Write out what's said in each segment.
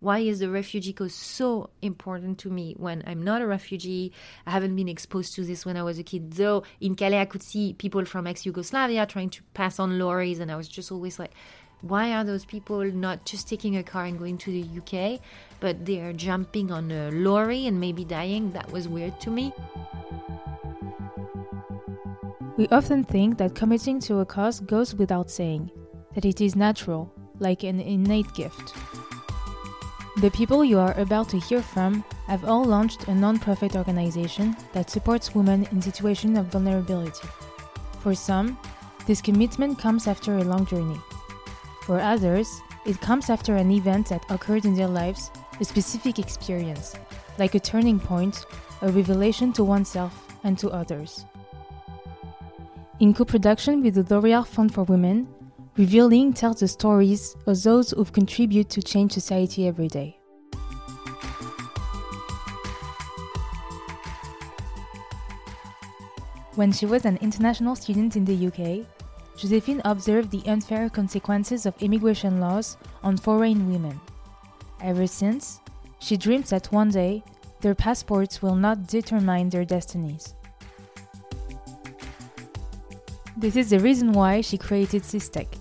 Why is the refugee cause so important to me when I'm not a refugee? I haven't been exposed to this when I was a kid, though in Calais I could see people from ex Yugoslavia trying to pass on lorries, and I was just always like, why are those people not just taking a car and going to the UK, but they are jumping on a lorry and maybe dying? That was weird to me. We often think that committing to a cause goes without saying, that it is natural, like an innate gift. The people you are about to hear from have all launched a non-profit organization that supports women in situations of vulnerability. For some, this commitment comes after a long journey. For others, it comes after an event that occurred in their lives, a specific experience, like a turning point, a revelation to oneself and to others. In co production with the L'Oréal Fund for Women, Revealing tells the stories of those who contribute to change society every day. When she was an international student in the UK, Josephine observed the unfair consequences of immigration laws on foreign women. Ever since, she dreams that one day their passports will not determine their destinies. This is the reason why she created Sistech,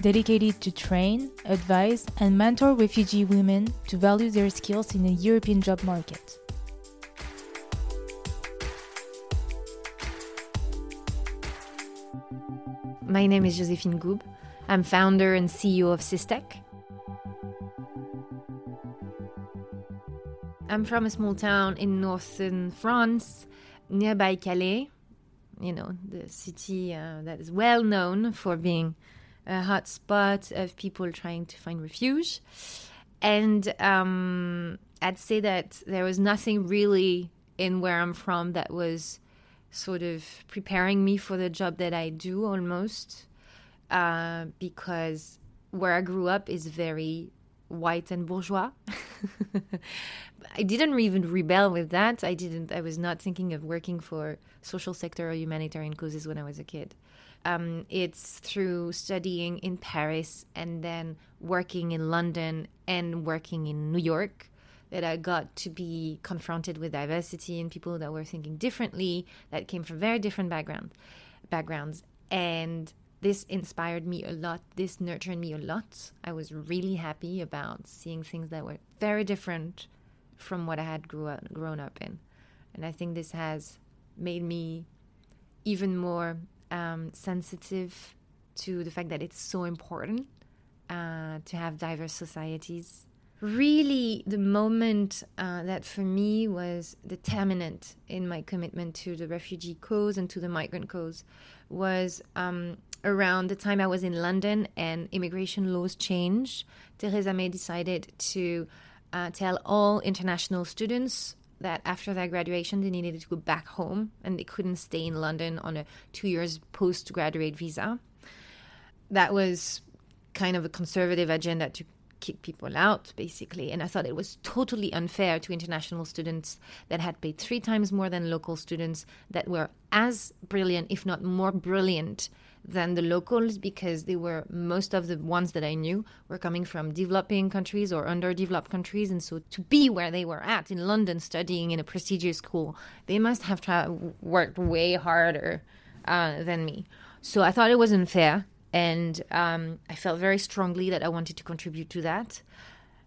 dedicated to train, advise, and mentor refugee women to value their skills in the European job market. My name is Josephine Goube. I'm founder and CEO of Sistech. I'm from a small town in northern France, nearby Calais. You know, the city uh, that is well known for being a hot spot of people trying to find refuge. And um, I'd say that there was nothing really in where I'm from that was sort of preparing me for the job that I do almost, uh, because where I grew up is very white and bourgeois. I didn't even rebel with that. I didn't. I was not thinking of working for social sector or humanitarian causes when I was a kid. Um, it's through studying in Paris and then working in London and working in New York that I got to be confronted with diversity and people that were thinking differently, that came from very different background, backgrounds. And this inspired me a lot. This nurtured me a lot. I was really happy about seeing things that were very different from what I had grew up, grown up in. And I think this has made me even more um, sensitive to the fact that it's so important uh, to have diverse societies. Really, the moment uh, that for me was determinant in my commitment to the refugee cause and to the migrant cause was um, around the time I was in London and immigration laws changed. Theresa May decided to uh, tell all international students that after their graduation they needed to go back home and they couldn't stay in London on a two years postgraduate visa. That was kind of a conservative agenda to kick people out, basically. And I thought it was totally unfair to international students that had paid three times more than local students that were as brilliant, if not more brilliant, than the locals because they were most of the ones that I knew were coming from developing countries or underdeveloped countries. And so to be where they were at in London studying in a prestigious school, they must have tra- worked way harder uh, than me. So I thought it was unfair. And um, I felt very strongly that I wanted to contribute to that.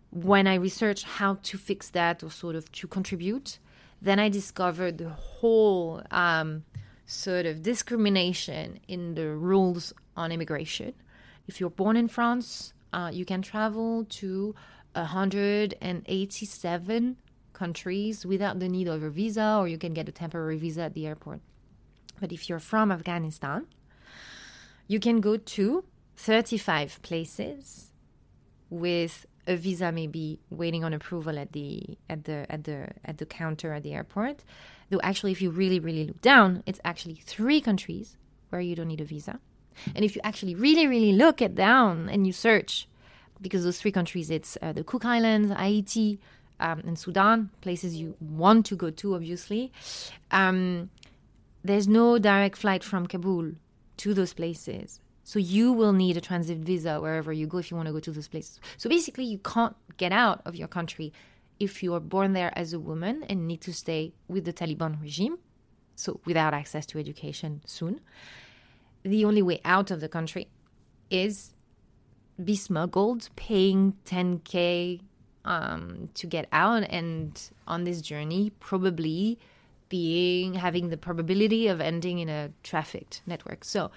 When I researched how to fix that or sort of to contribute, then I discovered the whole um, sort of discrimination in the rules on immigration. If you're born in France, uh, you can travel to 187 countries without the need of a visa, or you can get a temporary visa at the airport. But if you're from Afghanistan, you can go to 35 places with a visa may be waiting on approval at the at the at the at the counter at the airport Though actually, if you really, really look down, it's actually three countries where you don't need a visa. And if you actually really, really look it down and you search, because those three countries, it's uh, the Cook Islands, Haiti, um, and Sudan, places you want to go to, obviously. Um, there's no direct flight from Kabul to those places. So you will need a transit visa wherever you go if you want to go to those places. So basically, you can't get out of your country if you are born there as a woman and need to stay with the Taliban regime, so without access to education soon. The only way out of the country is be smuggled, paying 10k um, to get out, and on this journey, probably being having the probability of ending in a trafficked network. So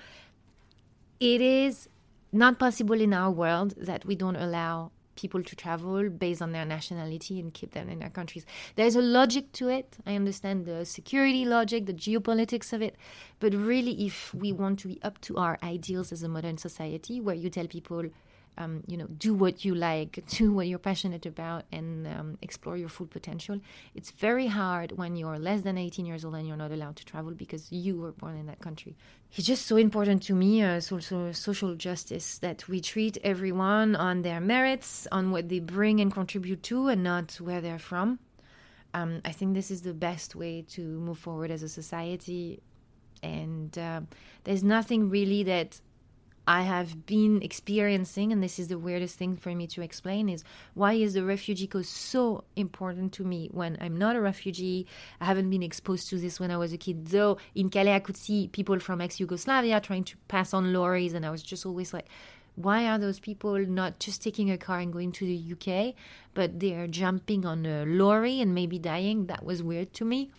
it is not possible in our world that we don't allow people to travel based on their nationality and keep them in their countries. There's a logic to it. I understand the security logic, the geopolitics of it. But really, if we want to be up to our ideals as a modern society, where you tell people um, you know, do what you like, do what you're passionate about, and um, explore your full potential. It's very hard when you're less than 18 years old and you're not allowed to travel because you were born in that country. It's just so important to me, uh, also social justice, that we treat everyone on their merits, on what they bring and contribute to, and not where they're from. Um, I think this is the best way to move forward as a society. And uh, there's nothing really that I have been experiencing, and this is the weirdest thing for me to explain, is why is the refugee cause so important to me when I'm not a refugee? I haven't been exposed to this when I was a kid, though in Calais I could see people from ex-Yugoslavia trying to pass on lorries, and I was just always like, why are those people not just taking a car and going to the UK, but they're jumping on a lorry and maybe dying? That was weird to me.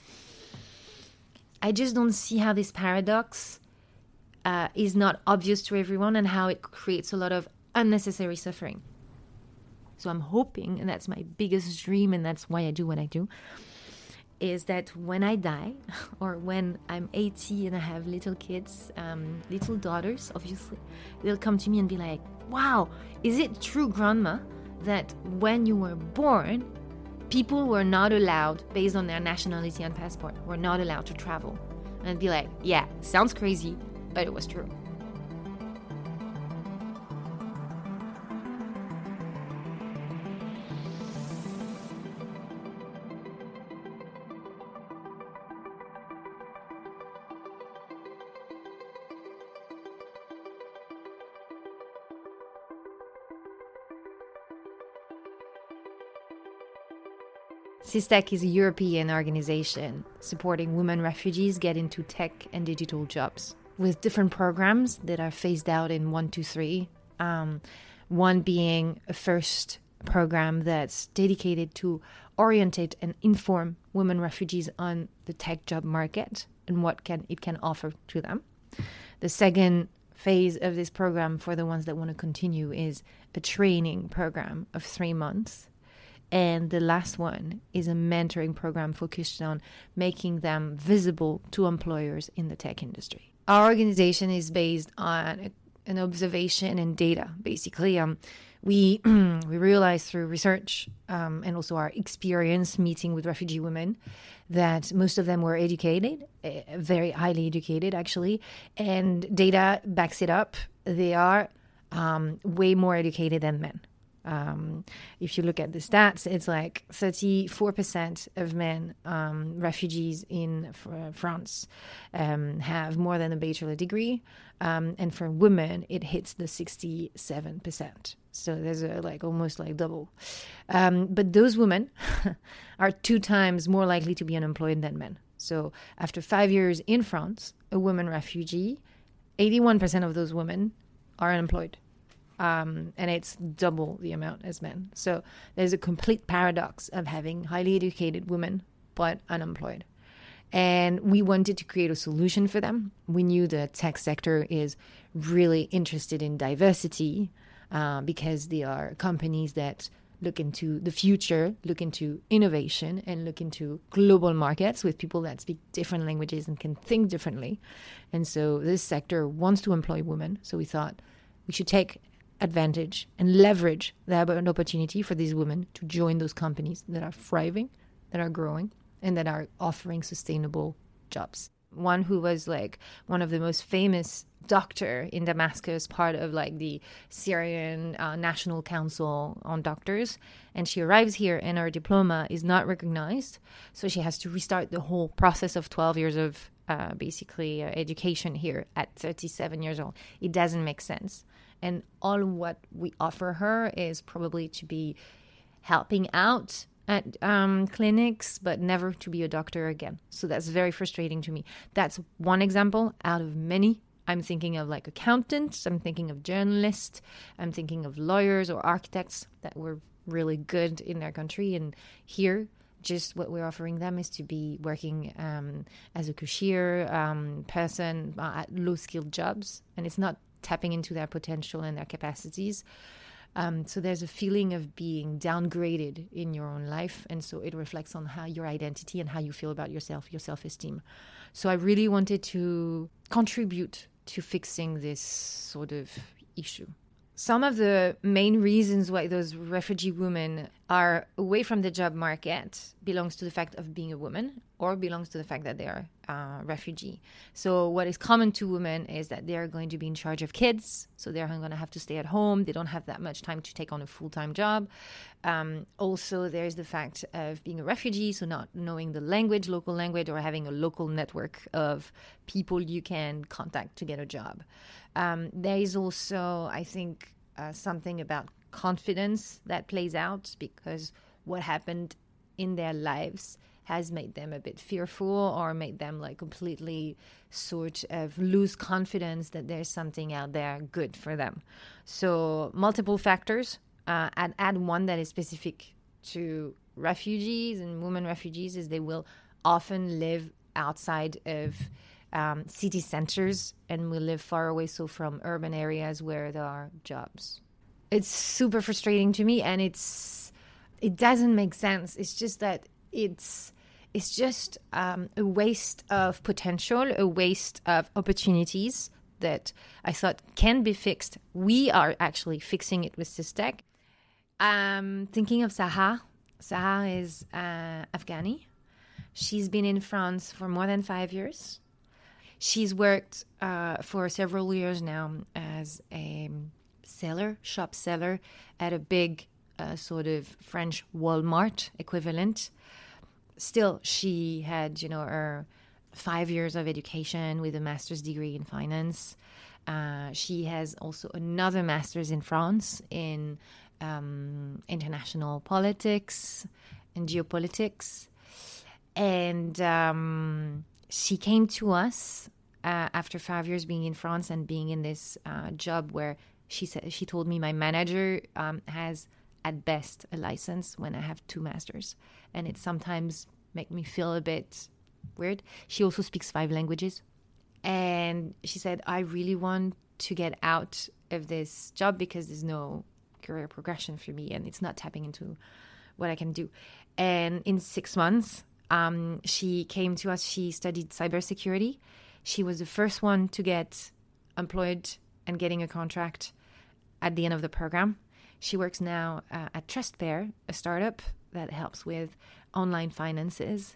I just don't see how this paradox uh, is not obvious to everyone and how it creates a lot of unnecessary suffering. So I'm hoping, and that's my biggest dream, and that's why I do what I do, is that when I die, or when I'm 80 and I have little kids, um, little daughters, obviously, they'll come to me and be like, wow, is it true, grandma, that when you were born, people were not allowed, based on their nationality and passport, were not allowed to travel? And I'd be like, yeah, sounds crazy, but it was true. Sistech is a European organization supporting women refugees get into tech and digital jobs with different programs that are phased out in one, two, three. Um, one being a first program that's dedicated to orientate and inform women refugees on the tech job market and what can it can offer to them. The second phase of this program for the ones that want to continue is a training program of three months. And the last one is a mentoring program focused on making them visible to employers in the tech industry our organization is based on an observation and data. Basically, um, we we realized through research um, and also our experience meeting with refugee women that most of them were educated, uh, very highly educated actually, and data backs it up. They are um, way more educated than men. Um, if you look at the stats, it's like 34% of men, um, refugees in France, um, have more than a bachelor degree. Um, and for women, it hits the 67%. So there's a, like almost like double. Um, but those women are two times more likely to be unemployed than men. So after five years in France, a woman refugee, 81% of those women are unemployed um, and it's double the amount as men. So there's a complete paradox of having highly educated women but unemployed. And we wanted to create a solution for them. We knew the tech sector is really interested in diversity uh, because they are companies that look into the future, look into innovation, and look into global markets with people that speak different languages and can think differently. And so this sector wants to employ women. So we thought we should take advantage and leverage that opportunity for these women to join those companies that are thriving, that are growing, and that are offering sustainable jobs. One who was like one of the most famous doctor in Damascus, part of like the Syrian uh, National Council on Doctors, and she arrives here and her diploma is not recognized, so she has to restart the whole process of 12 years of uh, basically uh, education here at 37 years old. It doesn't make sense. And all what we offer her is probably to be helping out at um, clinics, but never to be a doctor again. So that's very frustrating to me. That's one example out of many. I'm thinking of like accountants, I'm thinking of journalists, I'm thinking of lawyers or architects that were really good in their country. And here, just what we're offering them is to be working um, as a cashier um, person uh, at low skilled jobs. And it's not tapping into their potential and their capacities. Um, so there's a feeling of being downgraded in your own life, and so it reflects on how your identity and how you feel about yourself, your self-esteem. So I really wanted to contribute to fixing this sort of issue some of the main reasons why those refugee women are away from the job market belongs to the fact of being a woman or belongs to the fact that they are uh, refugee. So what is common to women is that they are going to be in charge of kids. So they're going to have to stay at home. They don't have that much time to take on a full-time job. Um, also there's the fact of being a refugee. So not knowing the language local language or having a local network of people you can contact to get a job. Um, there is also, I think, uh, something about confidence that plays out because what happened in their lives has made them a bit fearful or made them like completely sort of lose confidence that there's something out there good for them. So, multiple factors. Uh, and add one that is specific to refugees and women refugees is they will often live outside of um, city centers and will live far away so from urban areas where there are jobs it's super frustrating to me and it's it doesn't make sense. It's just that it's it's just um, a waste of potential a waste of opportunities that i thought can be fixed. We are actually fixing it with Sistech um thinking of saha. Saha is uh, afghani. She's been in france for more than five years. She's worked uh, for several years now as a seller, shop seller at a big uh, sort of French Walmart equivalent. Still, she had, you know, her five years of education with a master's degree in finance. Uh, she has also another master's in France in um, international politics and geopolitics. And um, she came to us uh, after five years being in France and being in this uh, job where she said she told me my manager um, has at best a license when I have two masters, and it sometimes make me feel a bit weird. She also speaks five languages, and she said I really want to get out of this job because there's no career progression for me, and it's not tapping into what I can do. And in six months, um, she came to us. She studied cybersecurity. She was the first one to get employed and getting a contract at the end of the program. She works now uh, at TrustPair, a startup that helps with online finances.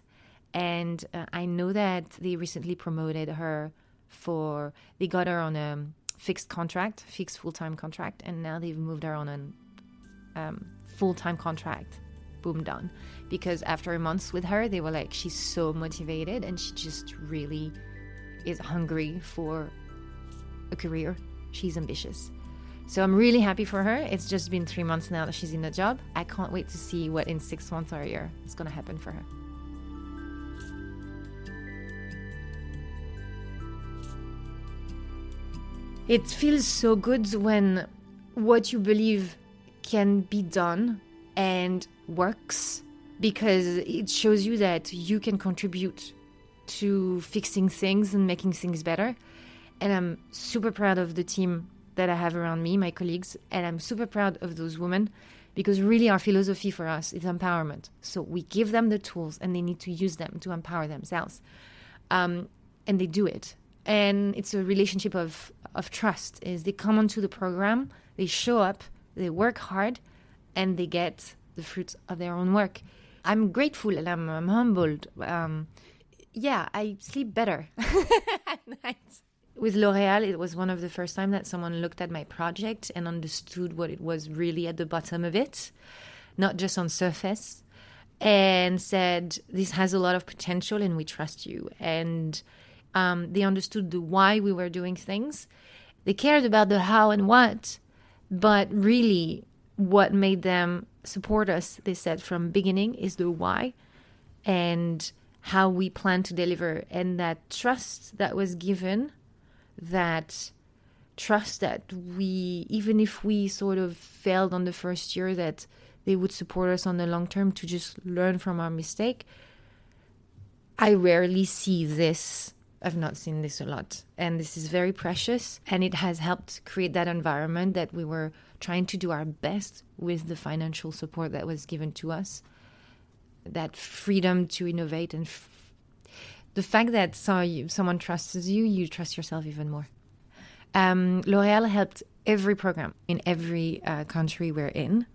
And uh, I know that they recently promoted her for, they got her on a fixed contract, fixed full time contract, and now they've moved her on a um, full time contract boom done because after a month with her they were like she's so motivated and she just really is hungry for a career she's ambitious. So i'm really happy for her. It's just been three months now that she's in the job. I can't wait to see what in six months or a year is going to happen for her. It feels so good when what you believe can be done and works because it shows you that you can contribute to fixing things and making things better. And I'm super proud of the team that I have around me, my colleagues, and I'm super proud of those women because really our philosophy for us is empowerment. So we give them the tools and they need to use them to empower themselves. Um, and they do it. And it's a relationship of, of trust is they come onto the program, they show up, they work hard, and they get the fruits of their own work. I'm grateful and I'm, I'm humbled. Um, yeah, I sleep better at night. With L'Oreal, it was one of the first time that someone looked at my project and understood what it was really at the bottom of it, not just on surface, and said, "This has a lot of potential, and we trust you." And Um, they understood the why we were doing things. They cared about the how and what, but really, what made them support us, they said from beginning, is the why and how we plan to deliver, and that trust that was given, that trust that we, even if we sort of failed on the first year, that they would support us on the long term to just learn from our mistake. I rarely see this. I've not seen this a lot. And this is very precious. And it has helped create that environment that we were trying to do our best with the financial support that was given to us. That freedom to innovate and the fact that so you, someone trusts you, you trust yourself even more. Um, L'Oreal helped every program in every uh, country we're in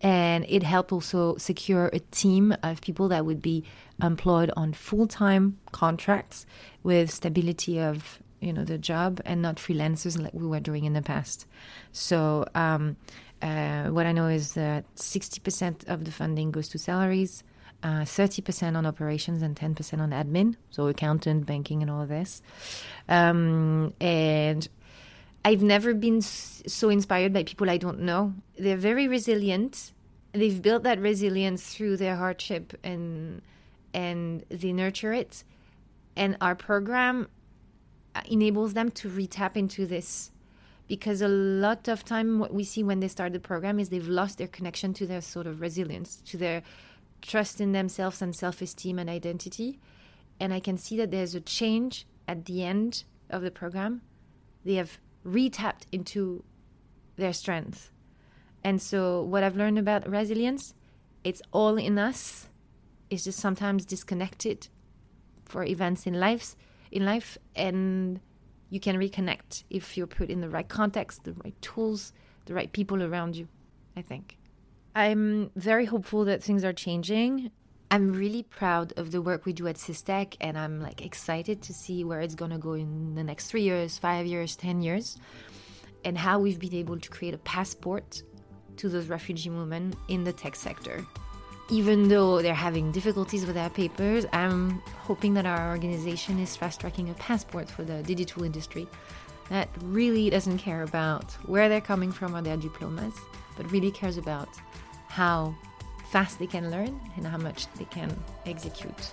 and it helped also secure a team of people that would be employed on full-time contracts with stability of you know the job and not freelancers like we were doing in the past so um, uh, what i know is that 60% of the funding goes to salaries uh, 30% on operations and 10% on admin so accountant banking and all of this um, and I've never been so inspired by people I don't know. They're very resilient. They've built that resilience through their hardship and and they nurture it. And our program uh, enables them to retap into this because a lot of time what we see when they start the program is they've lost their connection to their sort of resilience, to their trust in themselves and self-esteem and identity. And I can see that there's a change at the end of the program. They have retapped into their strength. And so, what I've learned about resilience, it's all in us. It's just sometimes disconnected for events in life, in life, and you can reconnect if you're put in the right context, the right tools, the right people around you. I think. I'm very hopeful that things are changing. I'm really proud of the work we do at Sistech, and I'm like excited to see where it's gonna go in the next three years, five years, ten years, and how we've been able to create a passport to those refugee women in the tech sector. Even though they're having difficulties with their papers, I'm hoping that our organization is fast tracking a passport for the digital industry that really doesn't care about where they're coming from or their diplomas, but really cares about how fast they can learn and how much they can execute.